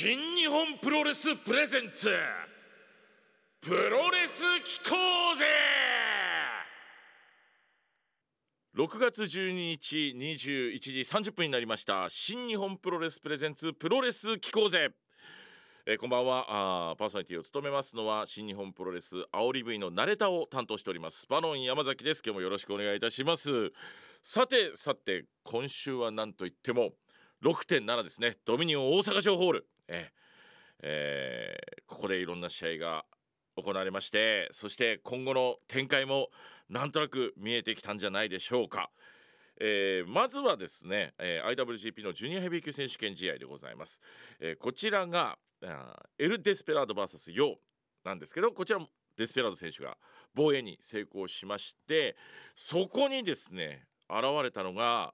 新日本プロレスプレゼンツプロレス機構ぜ！6月12日21時30分になりました。新日本プロレスプレゼンツプロレス機構ぜ！えーこんばんは。あーパーソナリティを務めますのは新日本プロレス煽り V のナレタを担当しております。バロン山崎です。今日もよろしくお願いいたします。さてさて今週は何といっても6.7ですね。ドミニオン大阪城ホール、ええーここでいろんな試合が行われましてそして今後の展開もなんとなく見えてきたんじゃないでしょうか。えーまずはですね、えー IWGP のジュニアヘビー級選手権試合でございます。えーこちらがエル・デスペラード VS ヨーなんですけどこちらもデスペラード選手が防衛に成功しましてそこにですね現れたのが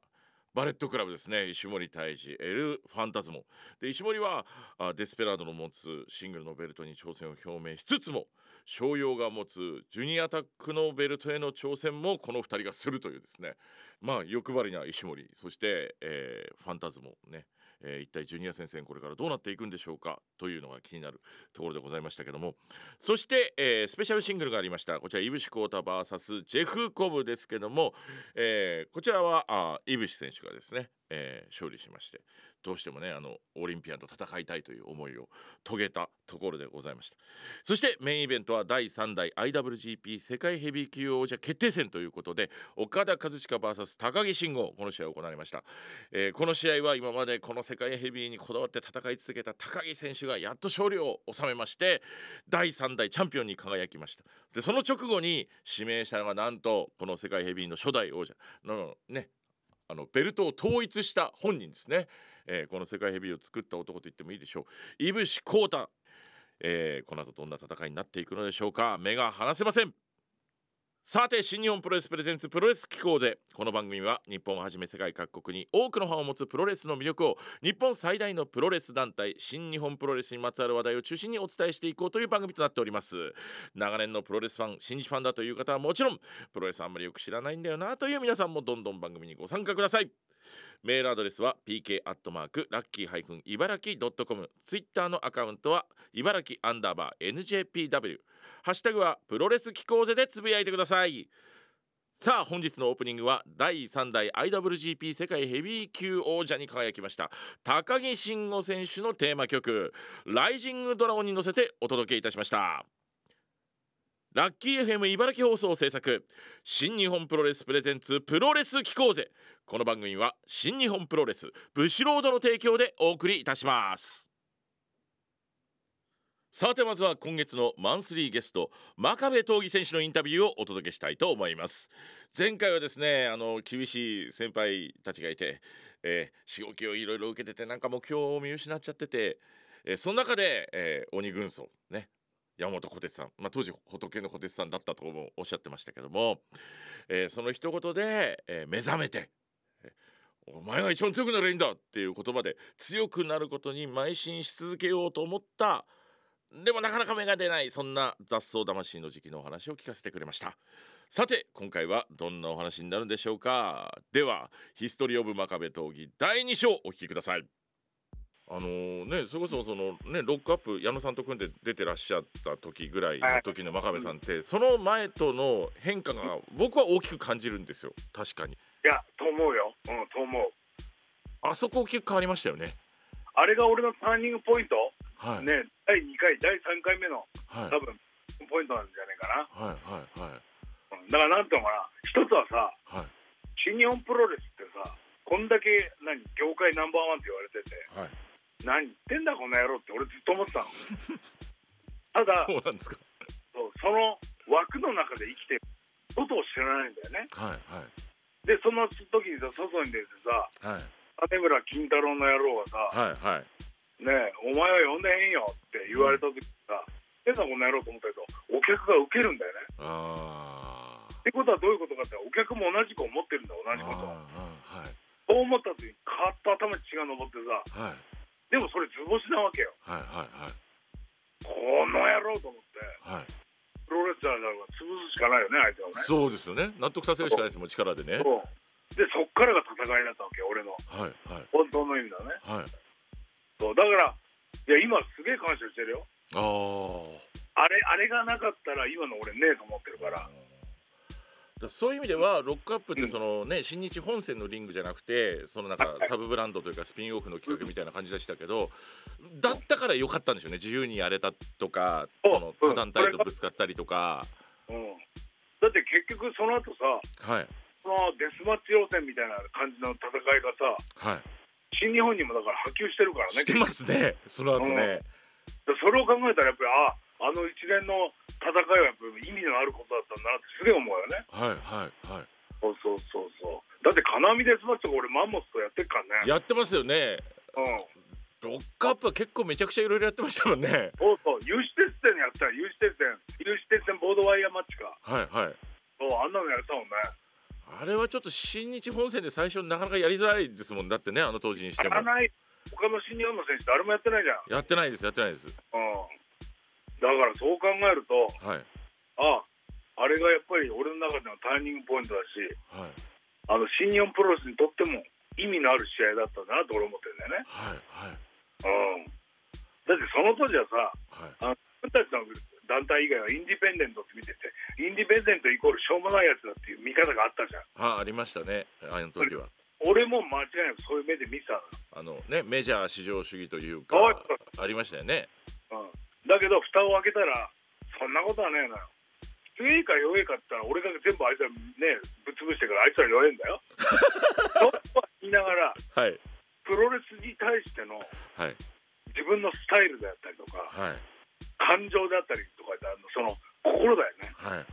バレットクラブですね。石森泰治エル・ファンタズモ。で石森はあデスペラードの持つシングルのベルトに挑戦を表明しつつも商用が持つジュニアタックのベルトへの挑戦もこの2人がするというですね。まあ欲張りな石森。そして、えーファンタズモね、えー一体ジュニア戦線これからどうなっていくんでしょうかというのが気になるところでございましたけども。そして、えースペシャルシングルがありました。こちらイブシコータ VS ジェフ・コブですけども、えーこちらはあイブシ選手がですね、えー勝利しまして。どうしてもねあのオリンピアンと戦いたいという思いを遂げたところでございました。そしてメインイベントは第3代 IWGP 世界ヘビー級王者決定戦ということで岡田和親 VS 高木慎吾この試合行われました、えーこの試合は今までこの世界ヘビーにこだわって戦い続けた高木選手がやっと勝利を収めまして第3代チャンピオンに輝きました。でその直後に指名したのがなんとこの世界ヘビーの初代王者のねあのベルトを統一した本人ですね、えーこの世界ヘビーを作った男と言ってもいいでしょう。イブシコータ、えーこの後どんな戦いになっていくのでしょうか。目が離せません。さて新日本プロレスプレゼンツプロレス機構ぜこの番組は日本をはじめ世界各国に多くのファンを持つプロレスの魅力を日本最大のプロレス団体新日本プロレスにまつわる話題を中心にお伝えしていこうという番組となっております。長年のプロレスファン新日ファンだという方はもちろんプロレスあんまりよく知らないんだよなという皆さんもどんどん番組にご参加ください。メールアドレスは pk アットマークラッキーハイフン茨城ドットコム。ツイッターのアカウントは茨城アンダーバー NJPW ハッシュタグはプロレス機構ぜでつぶやいてください。さあ本日のオープニングは第3代 IWGP 世界ヘビー級王者に輝きました高木慎吾選手のテーマ曲「ライジングドラゴン」に乗せてお届けいたしました。ラッキー FM 茨城放送制作。新日本プロレスプレゼンツプロレス機構ぜ。この番組は新日本プロレスブシロードの提供でお送りいたします。さてまずは今月のマンスリーゲスト真壁闘技選手のインタビューをお届けしたいと思います。前回はですねあの厳しい先輩たちがいて、えー、しごきをいろいろ受けててなんか目標を見失っちゃってて、えーその中で、えー鬼軍曹ね山本小鉄さん、まあ、当時仏の小鉄さんだったともおっしゃってましたけども、えーその一言で、えー目覚めてお前が一番強くなればいいんだっていう言葉で強くなることに邁進し続けようと思った。でもなかなか芽が出ないそんな雑草魂の時期のお話を聞かせてくれました。さて今回はどんなお話になるんでしょうか。ではヒストリー・オブ・真壁闘技第2章お聞きください。あのねそれこそそのねロックアップ矢野さんと組んで出てらっしゃった時ぐらいの時の真壁さんって、その前との変化が僕は大きく感じるんですよ。確かに。いや、と思うよ。うん、と思う。あそこ大きく変わりましたよね。あれが俺のターニングポイント、はい、ね、第2回、第3回目のはい。多分、ポイントなんじゃないかな。はいはいはい。うんだから、なんていうのかな、一つはさ、はい。新日本プロレスってさ、こんだけ、何、業界ナンバーワンって言われてて、はい何言ってんだ、この野郎って俺ずっと思ってたの。ただそうなんですかそう、その枠の中で生きてることを知らないんだよね。はいはいで、その時にさ、外に出てさ、はい金村金太郎の野郎がさ、はいはいねえ、お前は呼んでへんよって言われた時さ、変なこの野郎と思ったけど、お客が受けるんだよね。あーってことはどういうことかって、お客も同じく思ってるんだ、同じこと。そう思った時に、カーッと頭に血が上ってさ、はいでもそれ図星なわけよ。はいはいこの野郎と思って、はい。はいプロレスラーだから潰すしかないよね、相手をね。そうですよね。納得させるしかないですもん力でね。そう。で、そっからが戦いだったわけよ、俺の。はいはい。本当の意味だね。はい。そう。だから、いや今すげえ感謝してるよ。ああれあれがなかったら今の俺ねえと思ってるから。あだそういう意味ではロックアップってそのね、新日本線のリングじゃなくてそのなんかサブブランドというかスピンオフの企画みたいな感じでしたけどだったから良かったんでしょうね。自由にやれたとかそのうん。他団体とぶつかったりとか。うん。だって結局その後さはい。そのデスマッチ予選みたいな感じの戦いがさはい。新日本にもだから波及してるからね。してますね。その後ね、でそれを考えたらやっぱりああの一連の戦いはやっぱり意味のあることだったんだなってすげえ思うよね。はいはいはい。そうそうそうそう。だって金網デスマッチとか俺マンモスとやってっからね。やってますよね。うん。ロックアップは結構めちゃくちゃいろいろやってましたもんね。そうそう。有刺鉄線やったら有刺鉄線。有刺鉄線ボードワイヤーマッチか。はいはい。そうあんなのやってたもんね。あれはちょっと新日本線で最初なかなかやりづらいですもん。だってねあの当時にしても。やらない。他の新日本の選手誰もやってないじゃん。やってないですやってないです。うんだからそう考えるとはい。ああれがやっぱり俺の中でのターニングポイントだしはい。あの新日本プロレスにとっても意味のある試合だったんだなと俺思ってるんだよね。はいはい。うん。だってその当時はさはい。あの自分たちの団体以外はインディペンデントって見ててインディペンデントイコールしょうもないやつだっていう見方があったじゃん。あありましたね。あの時は。俺も間違いなくそういう目で見てたの。あのねメジャー至上主義というかありましたよね。うんだけど蓋を開けたらそんなことはねえのよ。強いか弱いかって言ったら俺が全部あいつらねぶっ潰してからあいつら弱いんだよ。そうは言いながらはい。プロレスに対してのはい。自分のスタイルであったりとかはい。感情であったりとかであの。その心だよね。はいはい。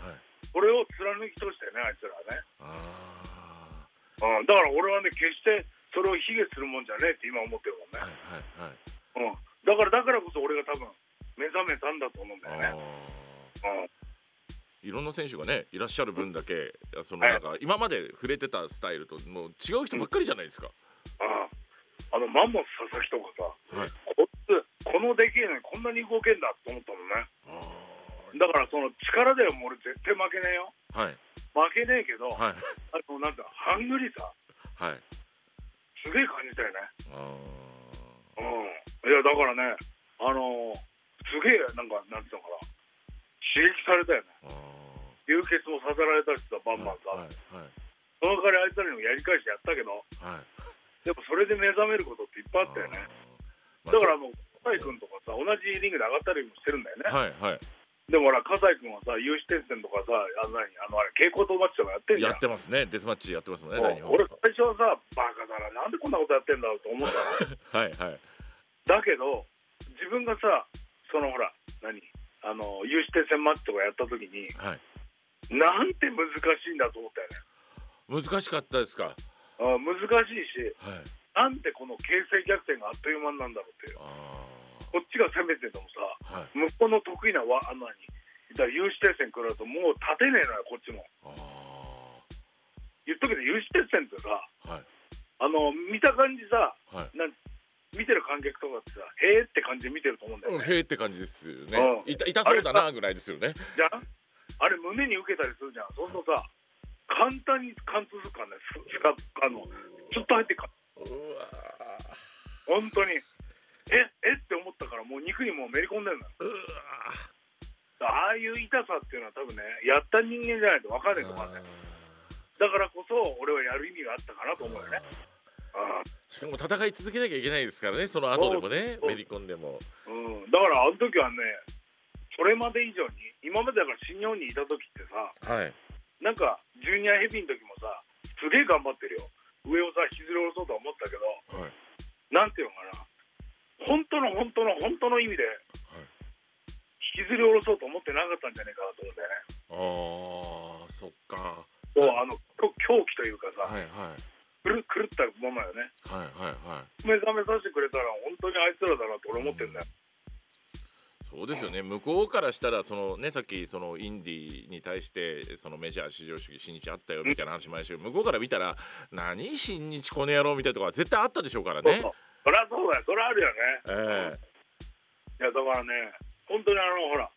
これを貫き通したよねあいつらはね、あうん、だから俺はね決してそれを卑下するもんじゃねえって今思ってるもんあね、はいはいはい。うん、だからだからこそ俺が多分目覚めたんだと思うんだよね、いろんな選手がねいらっしゃる分だけそのはい。なんか今まで触れてたスタイルともう違う人ばっかりじゃないですか、ああのマンモス佐々木とかさはい。ここのでけえのにこんなに動けんだと思ったもんね。あだからその力ではもう俺絶対負けねえよ。あはい。負けねえけど、はい。あのなんだハングリーさ。はい。すげえ感じたよね。あうん。いやだからねあのすげえなんかなんていうのかな。刺激されたよね。流血もさせられたしさバンーバンさ、はいはいその代わりあいつらにもやり返してやったけどはい。でもそれで目覚めることっていっぱいあったよね。あー。だからあの葛西君とかさ同じリングで上がったりもしてるんだよね、はいはい。でもほら葛西君はさ有刺鉄線とかさあの何あのあれ蛍光灯マッチとかやってんじゃん。やってますね。デスマッチやってますもんね俺最初はさバカだななんでこんなことやってんだろうと思ったの。はいはい。だけど自分がさそのほら何？あの有刺鉄線マッチとかやった時にはい。なんて難しいんだと思ったよね。難しかったですか？あ難しいしはい。なんでこの形勢逆転があっという間になんだろうっていう。あこっちが攻めててもさあはい。向こうの得意なわあの何？だから有刺鉄線食らうともう立てねえのよこっちも。あ言っとくけど有刺鉄線ってさあはい。あの見た感じさはい。なん見てる観客とかってさへえって感じで見てると思うんだよね、うんへえって感じですよね。うん。痛痛そうだなぐらいですよね。じゃん。あれ胸に受けたりするじゃん。そうするとさ簡単に貫通するからねススカあのちょっと入ってっからうわ本当に。ええって思ったからもう肉にもうめり込んでるの。うああいう痛さっていうのは多分ねやった人間じゃないと分かんないと思うんだよ。だからこそ俺はやる意味があったかなと思うよね。あしかも戦い続けなきゃいけないですからねその後でもねめり込んでも。うん、だからあの時はねそれまで以上に今までだから新日本にいた時ってさはい。なんかジュニアヘビーの時もさすげえ頑張ってるよ。上をさ引きずり下ろそうとは思ったけどはい。なんていうのかな。本当の本当の本当の意味で引きずり下ろそうと思ってなかったんじゃないかなと思うんだよね。あーそっか。そうあの狂狂気というかさ、はいはい狂狂ったままよね。はいはいはい。目覚めさせてくれたら本当にあいつらだなって俺思ってんだよ、そうですよね。向こうからしたらそのねさっきそのインディーに対してそのメジャー至上主義新日あったよみたいな話もありましたけど向こうから見たら何新日この野郎みたいなとこは絶対あったでしょうからね。そりゃそうだよ。そりゃあるよね、えいやだからね本当にあのほら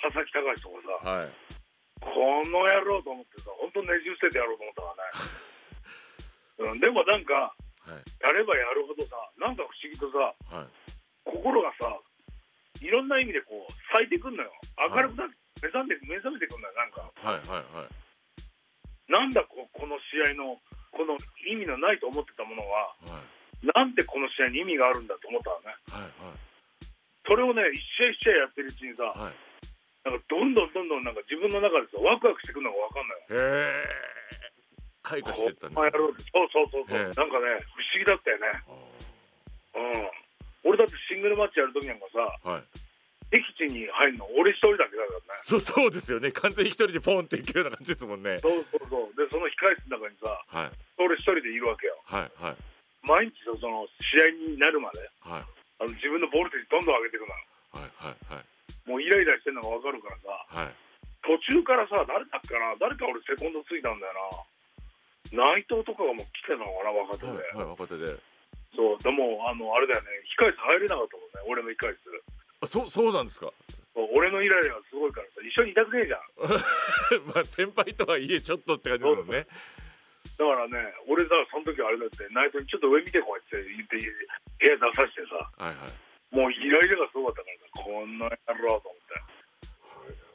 佐々木隆とかさえはい。この野郎と思ってさ本当ねじ伏せてやろうと思ったからね、うん、でもなんかはい。やればやるほどさなんか不思議とさはい。心がな意味でこう咲いてくんのよ。明るくなって目覚め目覚めてくんのよなんか。はいはいはい。なんだここの試合のこの意味のないと思ってたものははい。なんでこの試合に意味があるんだと思ったのね。はいそれをね一試合一試合やってるうちにさはい。はいなんかどんどんどんどんなんか自分の中でさワクワクしてくるのが分かんないへえ開花してったんですこんな野郎ってそうそうそうそう、ええ。なんかね不思議だったよね。あうん。俺だってシングルマッチやる時なんかさーはい。敵地に入るの俺一人だけだからね。そうそうですよね。完全に一人でポンっていくような感じですもんね。そうそうそう。でその控え室の中にさはい。俺一人でいるわけよ。はいはい。毎日その試合になるまではい。あの自分のボルテージどんどん上げていくのはいはいはい。もうイライラしてるのが分かるからさはい。途中からさ誰だっけな誰か俺セコンドついたんだよな内藤とかがもう来てたのかな若手で、はいはい若手で。そうでもあのあれだよね。控え室入れなかったもんね俺の控え室あそうそうなんですか？そう俺のイライラがすごいからさ一緒にいたくねえじゃん。まあ先輩とはいえちょっとって感じですもんね。だからね俺さその時あれだって内藤にちょっと上見てこいって言って部屋出させてさ。はいはい。もうイライラがすごかったからさこんな野郎と思って。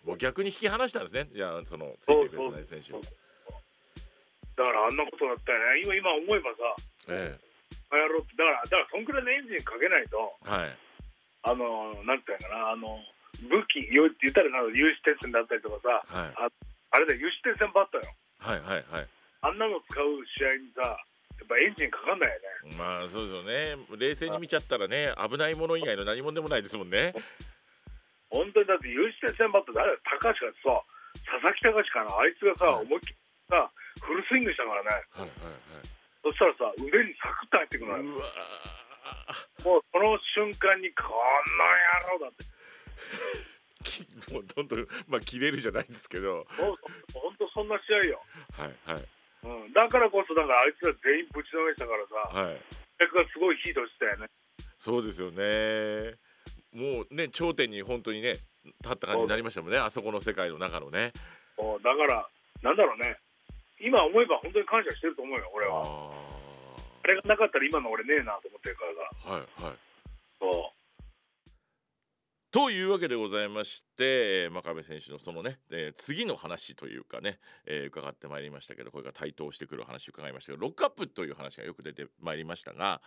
もう逆に引き離したんですね。じゃあそのついてくれてない選手をだからあんなことだったよね。今今思えばさえあやろうってだからだからそんくらいのエンジンかけないとえはい。あのなんていうのかなあの武器言ったらなんか有刺鉄線だったりとかさはい。あれだよ有刺鉄線バットよ。はいはいはい。あんなの使う試合にさやっぱエンジンかかんないよね。まあそうですよね。冷静に見ちゃったらね危ないもの以外の何もでもないですもんね。本当にだって有刺鉄線バット誰だ高橋かってさ佐々木隆かなあいつがさ、はい。思いっきりさフルスイングしたからね。はいはいそしたらさ腕にサクッと入ってくるのよ。もうその瞬間にこんな野郎だって。もうどんどんまあ切れるじゃないですけど。そう本当そんな試合よ、はいはい。うん、だからこそだからあいつら全員ぶちのめしたからさはい。客がすごいヒートしてたよね。そうですよね。もうね頂点に本当にね立った感じになりましたもんね。あそこの世界の中のね。そう。だからなんだろうね今思えば本当に感謝してると思うよ俺あは。ああれがなかったら今の俺ねえなと思ってるからさはいはい。そというわけでございまして、えー真壁選手のそのね、えー次の話というかね、えー伺ってまいりましたけどこれが台頭してくる話伺いましたけどロックアップという話がよく出てまいりましたが、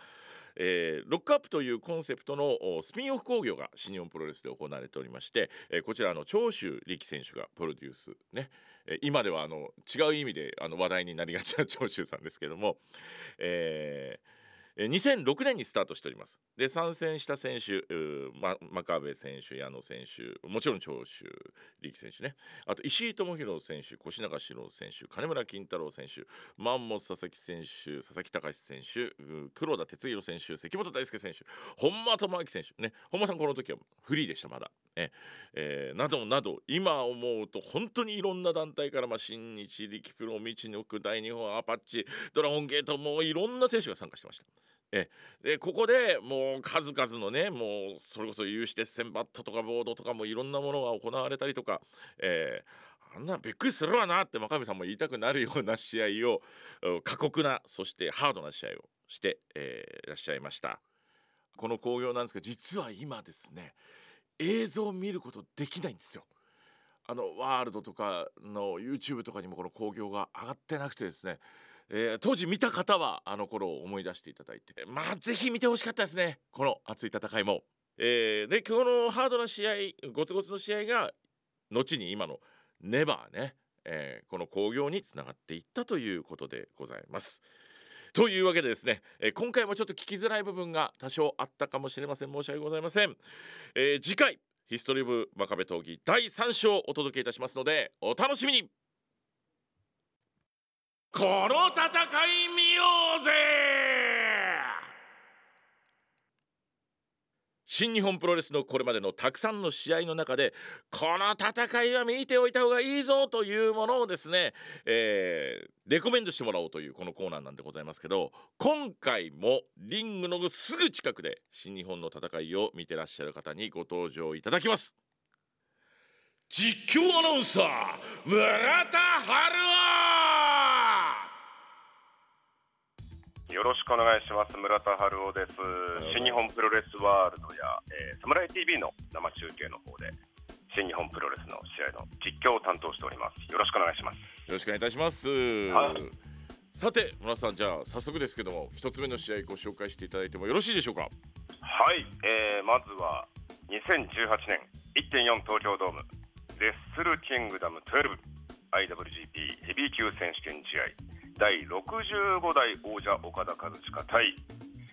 えーロックアップというコンセプトのスピンオフ興行が新日本プロレスで行われておりまして、えーこちらの長州力選手がプロデュースね、えー今ではあの違う意味であの話題になりがちな長州さんですけども、えー2006年にスタートしております。で参戦した選手真壁選手矢野選手もちろん長州力選手ね。あと石井智弘選手越永史郎選手金村金太郎選手マンモス佐々木選手佐々木隆選手黒田哲弘選手関本大輔選手本間智明選手ね。本間さんこの時はフリーでしたまだ。ええーなどなど今思うと本当にいろんな団体から、まあ、新日力プロ道のく大日本アパッチドラゴンゲートもういろんな選手が参加してました。えでここでもう数々のねもうそれこそ有刺鉄線バットとかボードとかもいろんなものが行われたりとか、えーあんなびっくりするわなって真上さんも言いたくなるような試合を過酷なそしてハードな試合をして、えーいらっしゃいました。この興行なんですが実は今ですね映像を見ることできないんですよ。あのワールドとかの YouTube とかにもこの興行が上がってなくてですね、えー当時見た方はあの頃を思い出していただいてまあぜひ見てほしかったですねこの熱い戦いも。えーでこのハードな試合ゴツゴツの試合が後に今のネバーね、えーこの興行につながっていったということでございます。というわけでですね、えー今回もちょっと聞きづらい部分が多少あったかもしれません。申し訳ございません、えー次回ヒストリー・オブ・真壁闘技第3章をお届けいたしますのでお楽しみに。この戦い見ようぜ新日本プロレスのこれまでのたくさんの試合の中でこの戦いは見ておいた方がいいぞというものをですね、えーレコメンドしてもらおうというこのコーナーなんでございますけど今回もリングのすぐ近くで新日本の戦いを見てらっしゃる方にご登場いただきます。実況アナウンサー村田春よろしくお願いします。村田春夫です。新日本プロレスワールドや、えー、サムライ TV の生中継の方で新日本プロレスの試合の実況を担当しております。よろしくお願いします。よろしくお願いいたします、はい。さて村田さんじゃあ早速ですけども一つ目の試合ご紹介していただいてもよろしいでしょうか？はい、えー、まずは2018年1.4東京ドームレッスルキングダム 12IWGP ヘビー級選手権試合第65代王者岡田和親対、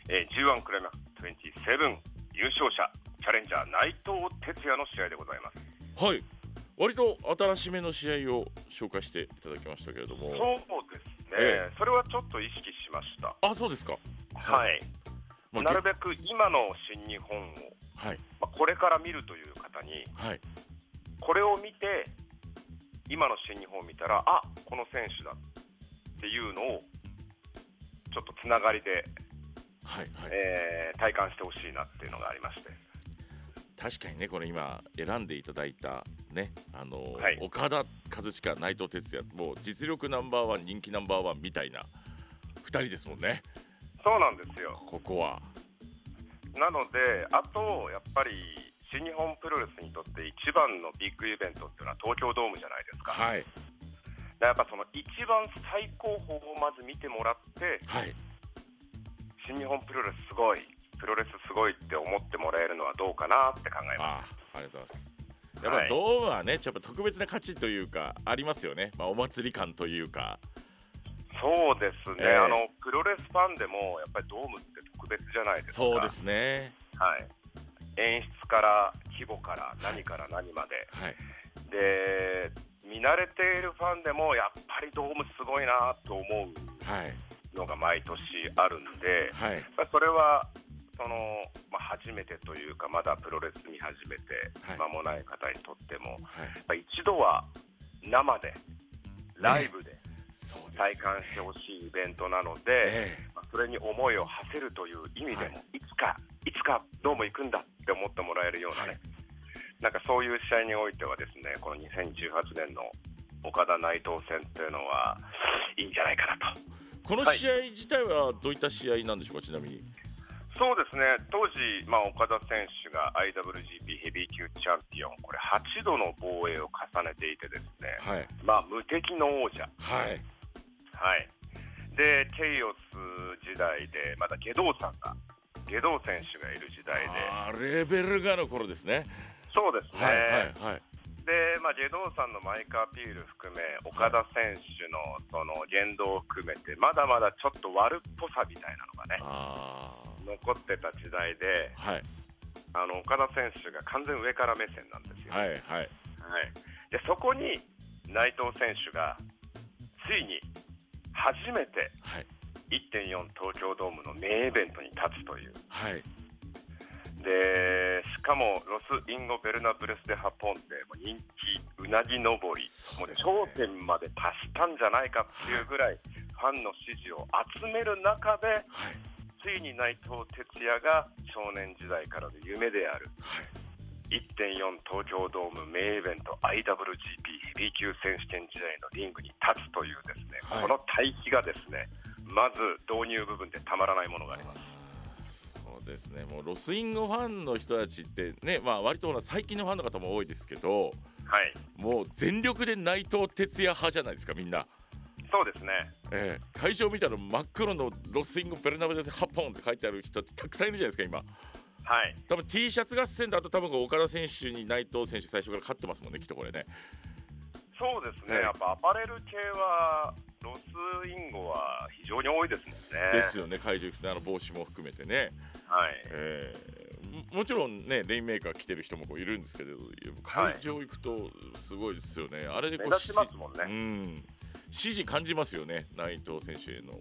えー、G1 クライマックス27優勝者チャレンジャー内藤哲也の試合でございます。はい。割と新しめの試合を紹介していただきましたけれども。そうですね、ええ。それはちょっと意識しました。あそうですか。はい、まあなるべく今の新日本を、はい。まあ、これから見るという方にはい。これを見て今の新日本を見たらあこの選手だっていうのをちょっとつながりで、はいはい。えー体感してほしいなっていうのがありまして。確かにねこれ今選んでいただいたねあの、はい。岡田和親内藤哲也もう実力ナンバーワン人気ナンバーワンみたいな2人ですもんね。そうなんですよ。ここは。なのであとやっぱり新日本プロレスにとって一番のビッグイベントっていうのは東京ドームじゃないですか,、はいやっぱその一番最高峰をまず見てもらってはい。新日本プロレスすごいプロレスすごいって思ってもらえるのはどうかなって考えます。ありがとうございます。やっぱりドームはね、やっぱ特別な価値というかありますよね、まあ、お祭り感というか。そうですね、ええ。あのプロレスファンでもやっぱりドームって特別じゃないですか。そうですね。はい、演出から規模から何から何まで、はい。で見慣れているファンでもやっぱりドームすごいなと思うはい。のが毎年あるんで、はい。まあそれはその、まあ、初めてというかまだプロレス見始めてはい。間もない方にとっても、はい。一度は生でライブで体感してほしいイベントなので、えまあそれに思いを馳せるという意味でも、、はい。つかいつかドーム行くんだって思ってもらえるようなね、なんかそういう試合においてはですねこの2018年の岡田内藤戦というのはいいんじゃないかなと。えこの試合自体はどういった試合なんでしょうかちなみに。そうですね。当時、まあ、岡田選手が IWGP ヘビー級チャンピオンこれ8度の防衛を重ねていてですね、はい。まあ、無敵の王者、はい。はい、でケイオス時代でまだ下道さんが下道選手がいる時代で。レベルがの頃ですねそうですね、はいはいはい。で、まあ、下道さんのマイカーアピール含め岡田選手のその言動を含めてまだまだちょっと悪っぽさみたいなのがねあ残ってた時代であはい。あの岡田選手が完全上から目線なんですよ。はいはい。はい、でそこに内藤選手がついに初めてはい。1.4東京ドームのメインイベントに立つという。はいでしかもロス・インゴベルナブレス・デ・ハポンで人気うなぎ登り、もう頂点まで達したんじゃないかっていうぐらいファンの支持を集める中ではい。ついに内藤哲也が少年時代からの夢である。はい。1.4東京ドームメインイベント IWGP ヘビー級選手権時代のリングに立つというですね、はい。この対比がですねまず導入部分でたまらないものがあります。ですね。もうロスインゴファンの人たちってねまあ割とほら最近のファンの方も多いですけどはい。もう全力で内藤哲也派じゃないですかみんな、そうですね。ええ。会場見たら真っ黒のロスインゴベルナベルで8本って書いてある人ってたくさんいるじゃないですか今。はい。多分 T シャツ合戦だと多分岡田選手に内藤選手最初から勝ってますもんねきっとこれね。そうですね、はいやっぱアパレル系はロスインゴは非常に多いですもんね。ですよね会場行くとあの帽子も含めてね、はい、ええももちろんねレインメーカー着てる人もこういるんですけど会場行くとすごいですよね、あれでこう目立ちますもんうね。ん。支持感じますよね内藤選手への。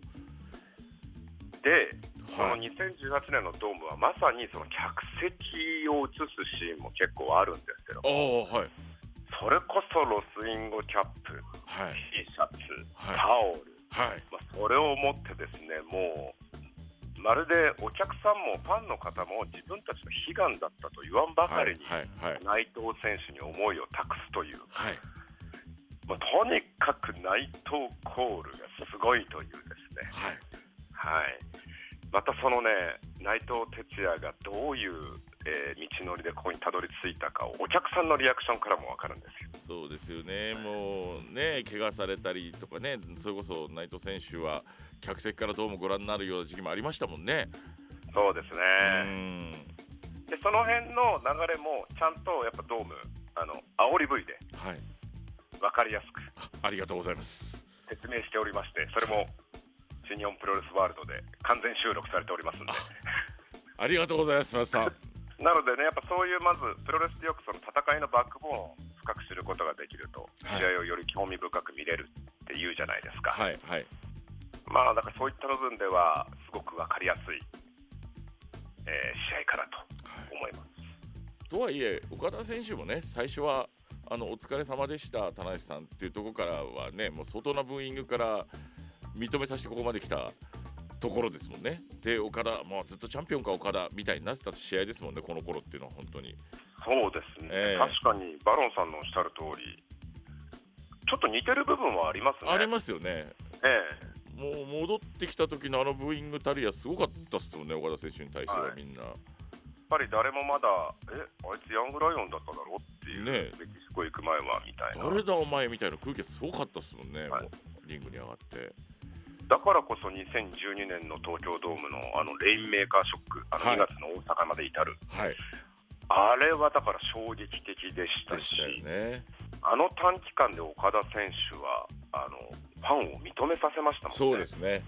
で、そのはい2018年のドームはまさにその客席を映すシーンも結構あるんですけどあ、あはい。それこそロスインゴキャップ、はい。T シャツ、はい。タオル、はい。まあ、それを持ってですね、もうまるでお客さんもファンの方も自分たちの悲願だったと言わんばかりに、内藤選手に思いを託すという、はい。まあ、とにかく内藤コールがすごいというですね、はい。はい、またそのね内藤哲也がどういう、えー道のりでここにたどり着いたかをお客さんのリアクションからも分かるんですよ。そうですよね、もうね、怪我されたりとかね、それこそ内藤選手は客席からどうもご覧になるような時期もありましたもんね。そうですうね、んでその辺の流れもちゃんとやっぱドームあの煽り V ではい分かりやすくあ、ありがとうございます。説明しておりましてそれも新日本プロレスワールドで完全収録されておりますんでありがとうございます、皆さん。なのでねやっぱそういうまずプロレスでよくその戦いのバックボーンを深く知ることができるとはい試合をより興味深く見れるって言うじゃないですか、はい、はい。まあだからそういった部分ではすごく分かりやすい、えー試合かなとはい思います。とはいえ岡田選手もね最初はあのお疲れ様でした田無さんっていうところからはねもう相当なブーイングから認めさせてここまで来たところですもんね。で岡田もうずっとチャンピオンか岡田みたいになってた試合ですもんねこの頃っていうのは本当に。そうですね、ええ。確かにバロンさんのおっしゃる通りちょっと似てる部分はありますね。ありますよね。えもう戻ってきた時のあのブーイングたりやすごかったっすよね岡田選手に対してははい。みんな、えやっぱり誰もまだえあいつヤングライオンだっただろっていう、ね。えメキシコ行く前はみたいな。誰だお前みたいな空気がすごかったっすもんね、はい。リングに上がってだからこそ2012年の東京ドームのあのレインメーカーショックあのはい。2月の大阪まで至る、はい。あれはだから衝撃的でしたしでしたよね。あの短期間で岡田選手はあのファンを認めさせましたもんね。そうですね。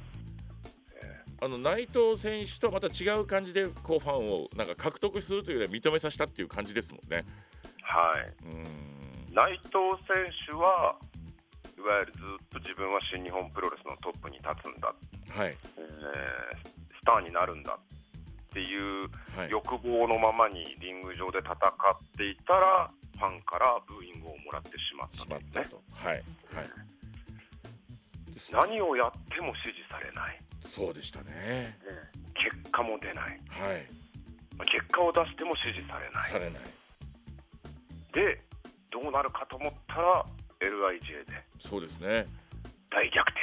えあの内藤選手とはまた違う感じでこうファンをなんか獲得するというよりは認めさせたっていう感じですもんね。はい、うん。内藤選手はいわゆるずっと自分は新日本プロレスのトップに立つんだ、はい。えースターになるんだっていうはい。欲望のままにリング上で戦っていたらファンからブーイングをもらってしまったしと。ね。何をやっても支持されない。そうでしたね。結果も出ない。はい。結果を出しても支持されない。されない。でどうなるかと思ったら LIJ でそうですね。大逆転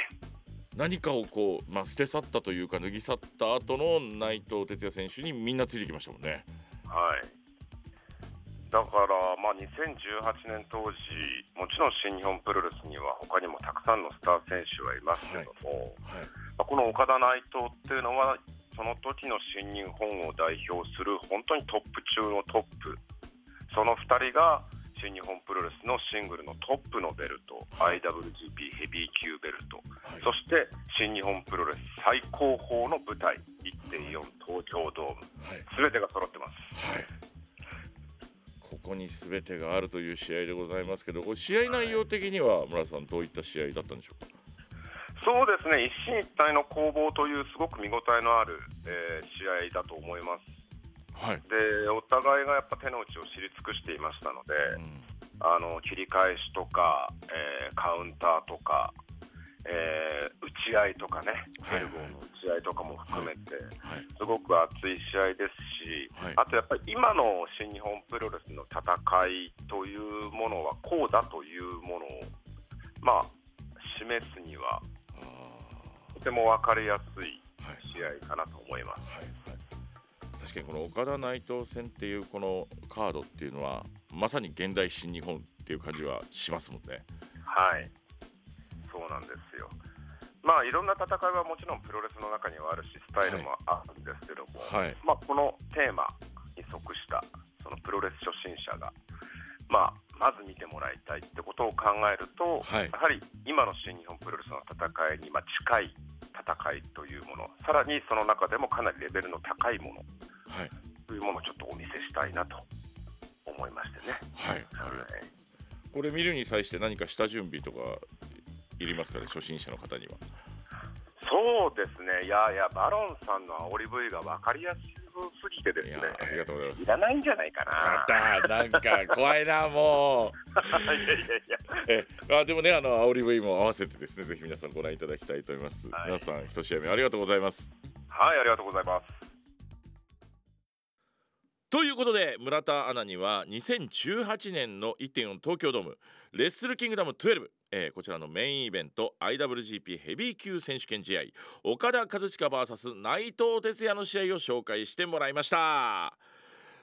何かをこうまあ捨て去ったというか脱ぎ去った後の内藤哲也選手にみんなついてきましたもんね。はいだから、まあ、2018年当時もちろん新日本プロレスには他にもたくさんのスター選手はいますけども、はい。まあこの岡田内藤っていうのはその時の新日本を代表する本当にトップ中のトップその2人が新日本プロレスのシングルのトップのベルト、はい IWGP ヘビー級ベルトはい。そして新日本プロレス最高峰の舞台1.4東京ドームはい。全てが揃ってます。はい。ここに全てがあるという試合でございますけど、試合内容的には村田さんどういった試合だったんでしょうか？そうですね一進一退の攻防というすごく見応えのある、えー試合だと思います。はい。でお互いがやっぱ手の内を知り尽くしていましたので、うんあの切り返しとか、えーカウンターとか、えー打ち合いとかね、はいエルボーの打ち合いとかも含めて、はい。すごく熱い試合ですし、はいあとやっぱり今の新日本プロレスの戦いというものはこうだというものを、まあ、示すにはあとても分かりやすい。試合かなと思います。確かにこの岡田内藤戦っていうこのカードっていうのはまさに現代新日本っていう感じはしますもんね。はい、そうなんですよ。まあいろんな戦いはもちろんプロレスの中にはあるしスタイルもあるんですけども、はい。まあ、このテーマに即したそのプロレス初心者が、まあ、まず見てもらいたいってことを考えると、はいやはり今の新日本プロレスの戦いにまあ近い戦いというものさらにその中でもかなりレベルの高いものはい。というものをちょっとお見せしたいなと思いましてね。はい。はいうこれ見るに際して何か下準備とかいりますかね初心者の方には。そうですね、いやいや、バロンさんの煽り V が分かりやすすぎてですねありがとうございますいらないんじゃないかあな。なんか怖いなもう。いやいやいや、えあでもねあの煽り V も合わせてですねぜひ皆さんご覧いただきたいと思います。はい皆さん一試合目ありがとうございます。はい、ありがとうございます。ということで村田アナには2018年の1.4東京ドームレッスルキングダム12えーこちらのメインイベント IWGP ヘビー級選手権試合岡田和親 VS 内藤哲也の試合を紹介してもらいました。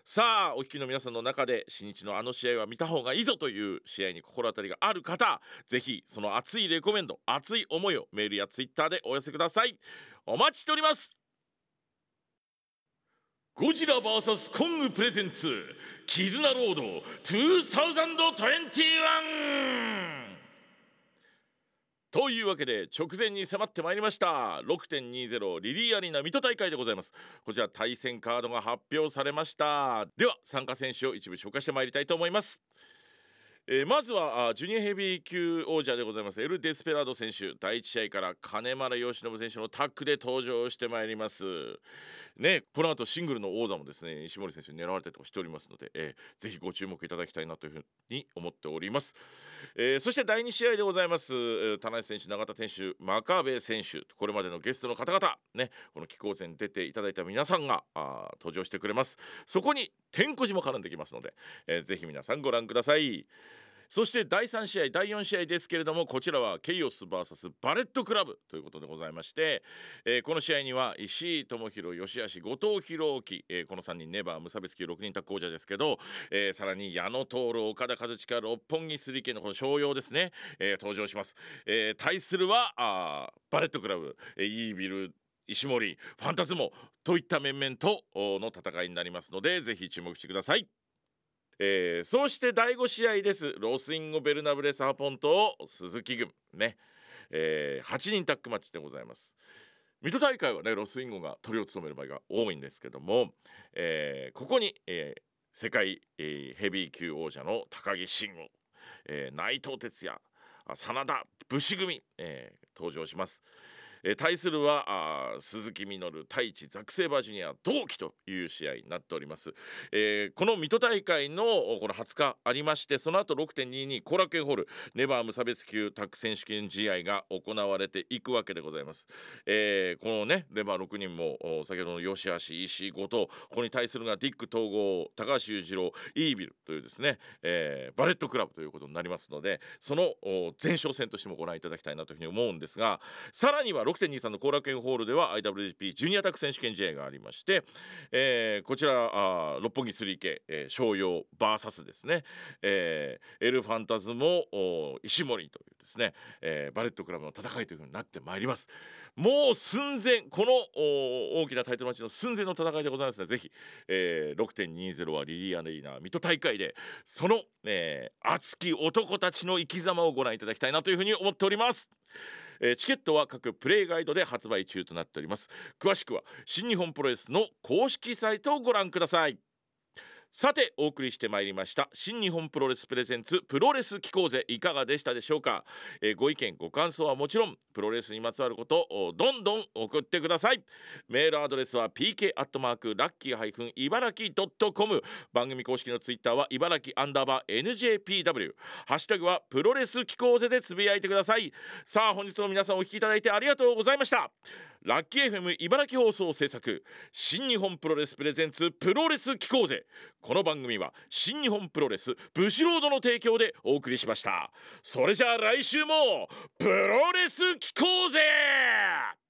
さあお聞きの皆さんの中で新日のあの試合は見た方がいいぞという試合に心当たりがある方ぜひその熱いレコメンド熱い思いをメールやツイッターでお寄せください。お待ちしております。ゴジラ VS コングプレゼンツ絆ロード2021というわけで直前に迫ってまいりました6.20リリーアリーナ水戸大会でございます。こちら対戦カードが発表されました。では参加選手を一部紹介してまいりたいと思います。えーまずはジュニアヘビー級王者でございます。エル・デスペラード選手。第1試合から金丸義信選手のタッグで登場してまいります。ねこの後シングルの王座もですね石森選手に狙われたりとしておりますので、えーぜひご注目いただきたいなというふうに思っております、えーそして第2試合でございます。田中選手永田選手真壁選手。これまでのゲストの方々ねこの機構戦に出ていただいた皆さんがあ登場してくれます。そこに天小寺も絡んできますので、えーぜひ皆さんご覧ください。そして第3試合第4試合ですけれどもこちらはケイオス VS バレットクラブということでございまして、えーこの試合には石井智弘吉橋後藤弘樹、えーこの3人ネバー無差別級6人タッグ王者ですけど、えーさらに矢野徹岡田和親六本木スリケのこの商用ですね、えー登場します、えー対するはあバレットクラブ、えー EVIL 石森ファンタズモといった面々との戦いになりますのでぜひ注目してください。えーそして第5試合です。ロス・インゴベルナブレス・デ・ハポンと鈴木軍。ね、えー8人タッグマッチでございます。水戸大会はねロスインゴがトリを務める場合が多いんですけども、えーここに、えー世界、えーヘビー級王者の高木慎吾、えー内藤哲也真田武士組、えー登場します。えー対するはあ鈴木みのる太一ザクセイバージュニア同期という試合になっております、えーこの水戸大会のこの20日ありましてその後6.22後楽園ホールネバー無差別級タッグ選手権試合が行われていくわけでございます、えーこのねレバー6人もお先ほどの吉橋石井後藤ここに対するがディック統合高橋裕次郎イービルというですね、えーバレットクラブということになりますのでその前哨戦としてもご覧いただきたいなというふうに思うんですがさらには6.23の後楽園ホールでは IWGP ジュニアタッグ選手権試合がありまして、えーこちらあ六本木 3K、えー、商用 VS ですね、えーエルファンタズモ石森というですね、えーバレットクラブの戦いというふうになってまいりますもう寸前この大きなタイトルマッチの寸前の戦いでございますのでぜひ、えー6.20はリリーアレイナー水戸大会でその、えー熱き男たちの生き様をご覧いただきたいなというふうに思っております。えーチケットは各プレイガイドで発売中となっております。詳しくは新日本プロレスの公式サイトをご覧ください。さてお送りしてまいりました新日本プロレスプレゼンツプロレス機構ぜいかがでしたでしょうか、えーご意見ご感想はもちろんプロレスにまつわることをどんどん送ってください。メールアドレスは pk アットマークラッキーハイフン茨城ドットコム。番組公式のツイッターは茨城アンダーバー NJPW ハッシュタグはプロレス機構ぜでつぶやいてください。さあ本日の皆さんお聞きいただいてありがとうございました。ラッキー FM 茨城放送制作新日本プロレスプレゼンツプロレス機構ぜ。この番組は新日本プロレスブシロードの提供でお送りしました。それじゃあ来週もプロレス機構ぜ!